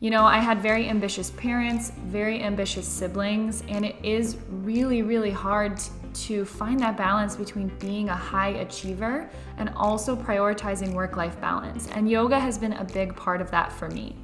You know, I had very ambitious parents, very ambitious siblings, and it is really, really hard to find that balance between being a high achiever and also prioritizing work life balance. And yoga has been a big part of that for me.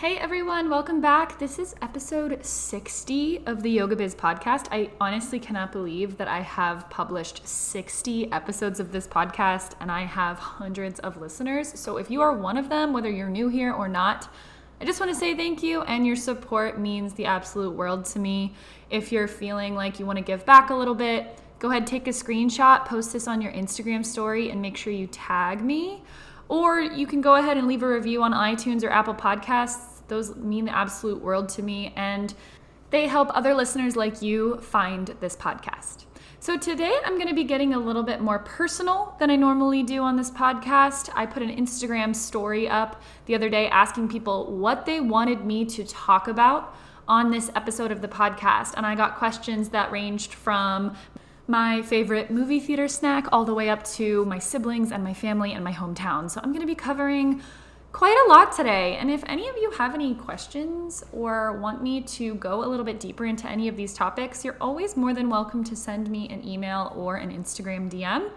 Hey everyone, welcome back. This is episode 60 of the Yoga Biz podcast. I honestly cannot believe that I have published 60 episodes of this podcast and I have hundreds of listeners. So if you are one of them, whether you're new here or not, I just want to say thank you, and your support means the absolute world to me. If you're feeling like you want to give back a little bit, go ahead, take a screenshot, post this on your Instagram story, and make sure you tag me. Or you can go ahead and leave a review on iTunes or Apple Podcasts those mean the absolute world to me, and they help other listeners like you find this podcast. So, today I'm going to be getting a little bit more personal than I normally do on this podcast. I put an Instagram story up the other day asking people what they wanted me to talk about on this episode of the podcast. And I got questions that ranged from my favorite movie theater snack all the way up to my siblings and my family and my hometown. So, I'm going to be covering quite a lot today. And if any of you have any questions or want me to go a little bit deeper into any of these topics, you're always more than welcome to send me an email or an Instagram DM,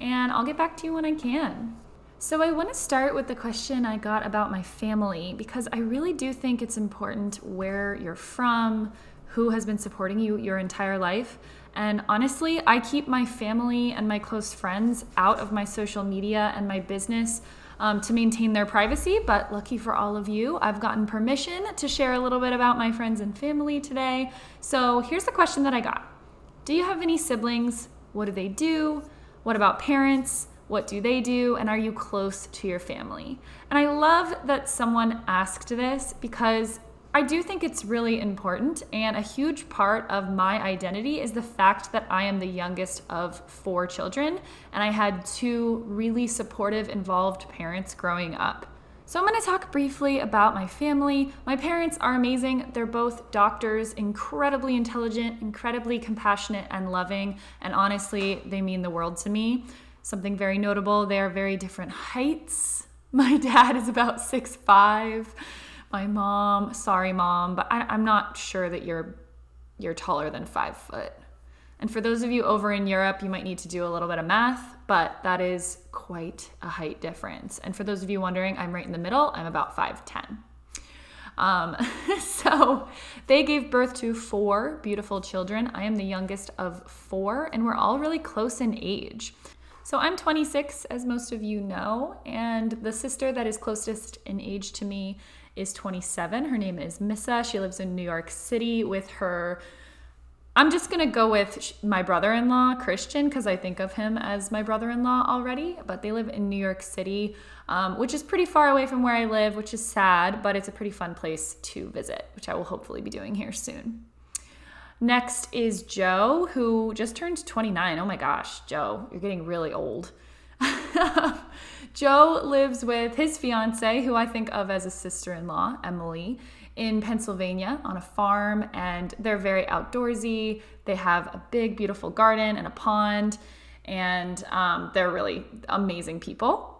and I'll get back to you when I can. So, I want to start with the question I got about my family because I really do think it's important where you're from, who has been supporting you your entire life. And honestly, I keep my family and my close friends out of my social media and my business um, to maintain their privacy. But lucky for all of you, I've gotten permission to share a little bit about my friends and family today. So here's the question that I got Do you have any siblings? What do they do? What about parents? What do they do? And are you close to your family? And I love that someone asked this because I do think it's really important, and a huge part of my identity is the fact that I am the youngest of four children, and I had two really supportive, involved parents growing up. So, I'm going to talk briefly about my family. My parents are amazing. They're both doctors, incredibly intelligent, incredibly compassionate, and loving, and honestly, they mean the world to me. Something very notable they are very different heights. My dad is about six five my mom, sorry mom, but I, I'm not sure that you're you're taller than five foot. And for those of you over in Europe, you might need to do a little bit of math, but that is quite a height difference. And for those of you wondering, I'm right in the middle. I'm about 5'10. Um, so they gave birth to four beautiful children. I am the youngest of four, and we're all really close in age. So I'm 26, as most of you know, and the sister that is closest in age to me is 27. Her name is Missa. She lives in New York City with her. I'm just going to go with my brother in law, Christian, because I think of him as my brother in law already. But they live in New York City, um, which is pretty far away from where I live, which is sad, but it's a pretty fun place to visit, which I will hopefully be doing here soon. Next is Joe, who just turned 29. Oh my gosh, Joe, you're getting really old. Joe lives with his fiance, who I think of as a sister in law, Emily, in Pennsylvania on a farm, and they're very outdoorsy. They have a big, beautiful garden and a pond, and um, they're really amazing people.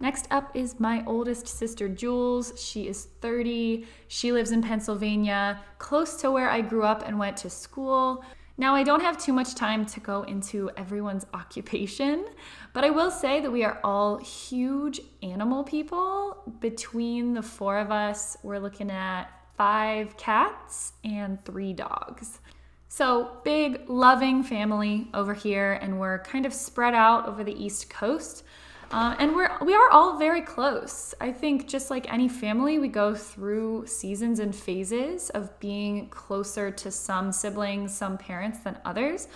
Next up is my oldest sister, Jules. She is 30. She lives in Pennsylvania, close to where I grew up and went to school. Now, I don't have too much time to go into everyone's occupation, but I will say that we are all huge animal people. Between the four of us, we're looking at five cats and three dogs. So, big, loving family over here, and we're kind of spread out over the East Coast. Uh, and we're we are all very close. I think just like any family, we go through seasons and phases of being closer to some siblings, some parents than others.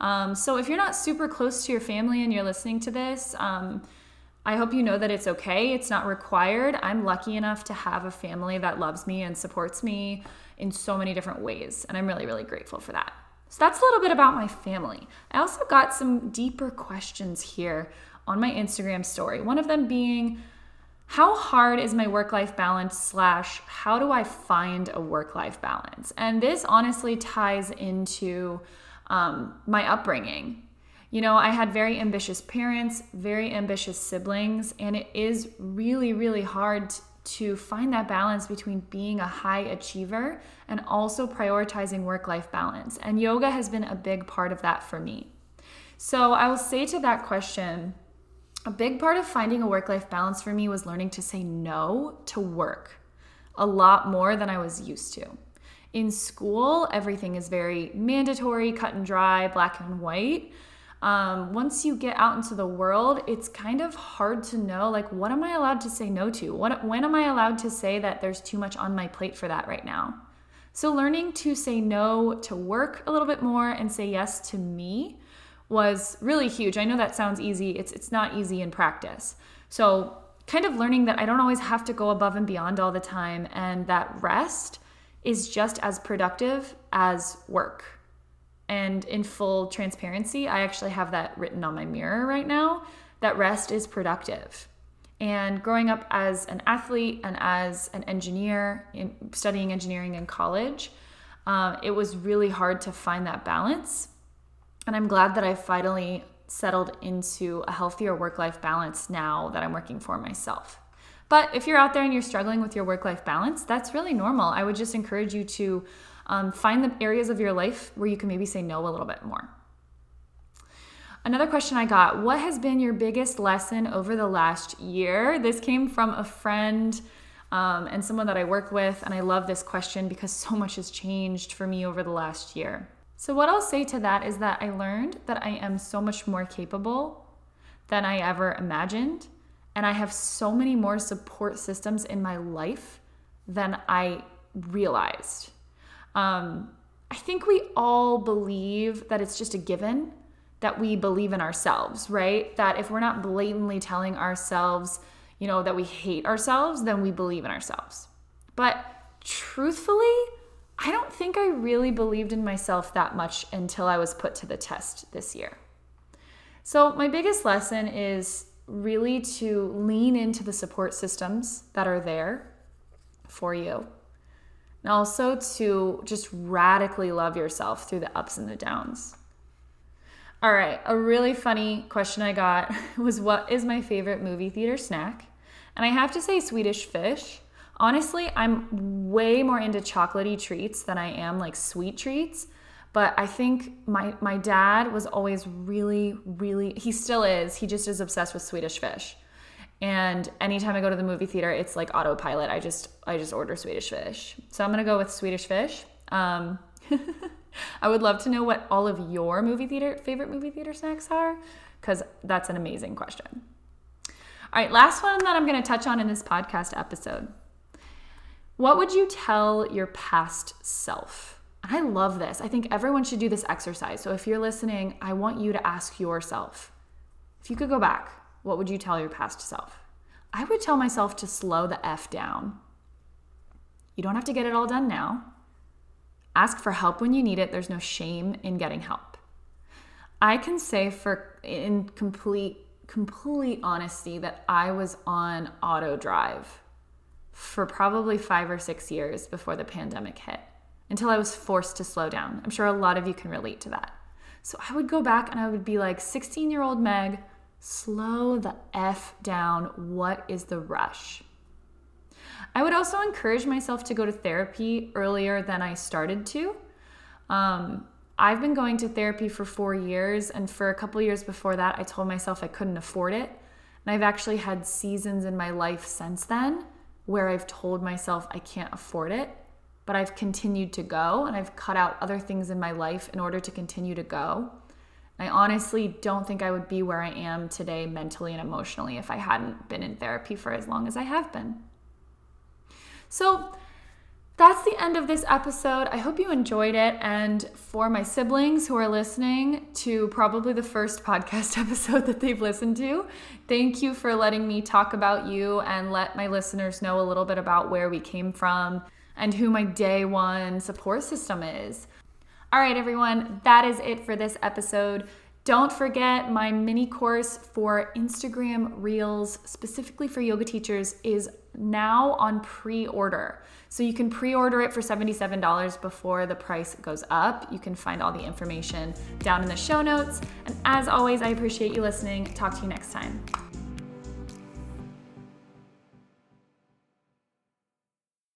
Um, so if you're not super close to your family and you're listening to this, um, I hope you know that it's okay. It's not required. I'm lucky enough to have a family that loves me and supports me in so many different ways, and I'm really, really grateful for that. So that's a little bit about my family. I also got some deeper questions here on my Instagram story. One of them being, how hard is my work life balance slash how do i find a work life balance and this honestly ties into um, my upbringing You know, I had very ambitious parents, very ambitious siblings, and it is really, really hard to find that balance between being a high achiever and also prioritizing work life balance. And yoga has been a big part of that for me. So I will say to that question, a big part of finding a work life balance for me was learning to say no to work a lot more than I was used to. In school, everything is very mandatory, cut and dry, black and white. Um, once you get out into the world, it's kind of hard to know like, what am I allowed to say no to? What, when am I allowed to say that there's too much on my plate for that right now? So, learning to say no to work a little bit more and say yes to me was really huge. I know that sounds easy, it's, it's not easy in practice. So, kind of learning that I don't always have to go above and beyond all the time, and that rest is just as productive as work. And in full transparency, I actually have that written on my mirror right now that rest is productive. And growing up as an athlete and as an engineer, in studying engineering in college, uh, it was really hard to find that balance and I'm glad that I finally settled into a healthier work life balance now that I'm working for myself. But if you're out there and you're struggling with your work life balance, that's really normal. I would just encourage you to um, find the areas of your life where you can maybe say no a little bit more. Another question I got What has been your biggest lesson over the last year? This came from a friend um, and someone that I work with, and I love this question because so much has changed for me over the last year. So, what I'll say to that is that I learned that I am so much more capable than I ever imagined. And I have so many more support systems in my life than I realized. Um, I think we all believe that it's just a given that we believe in ourselves, right? That if we're not blatantly telling ourselves, you know, that we hate ourselves, then we believe in ourselves. But truthfully, I don't think I really believed in myself that much until I was put to the test this year. So, my biggest lesson is really to lean into the support systems that are there for you. And also to just radically love yourself through the ups and the downs. All right, a really funny question I got was what is my favorite movie theater snack? And I have to say Swedish fish Honestly, I'm way more into chocolatey treats than I am like sweet treats. But I think my my dad was always really, really he still is. He just is obsessed with Swedish fish. And anytime I go to the movie theater, it's like autopilot. I just I just order Swedish fish. So I'm gonna go with Swedish fish. Um, I would love to know what all of your movie theater favorite movie theater snacks are, because that's an amazing question. All right, last one that I'm gonna touch on in this podcast episode. What would you tell your past self? I love this. I think everyone should do this exercise. So if you're listening, I want you to ask yourself if you could go back, what would you tell your past self? I would tell myself to slow the F down. You don't have to get it all done now. Ask for help when you need it. There's no shame in getting help. I can say for in complete complete honesty that I was on auto drive for probably five or six years before the pandemic hit until I was forced to slow down. I'm sure a lot of you can relate to that. So I would go back and I would be like, 16 year old Meg, slow the F down. What is the rush? I would also encourage myself to go to therapy earlier than I started to. Um, I've been going to therapy for four years, and for a couple years before that, I told myself I couldn't afford it. And I've actually had seasons in my life since then where I've told myself I can't afford it, but I've continued to go and I've cut out other things in my life in order to continue to go. I honestly don't think I would be where I am today mentally and emotionally if I hadn't been in therapy for as long as I have been. So, that's the end of this episode. I hope you enjoyed it. And for my siblings who are listening to probably the first podcast episode that they've listened to, thank you for letting me talk about you and let my listeners know a little bit about where we came from and who my day one support system is. All right, everyone, that is it for this episode. Don't forget my mini course for Instagram Reels, specifically for yoga teachers, is now on pre order. So you can pre order it for $77 before the price goes up. You can find all the information down in the show notes. And as always, I appreciate you listening. Talk to you next time.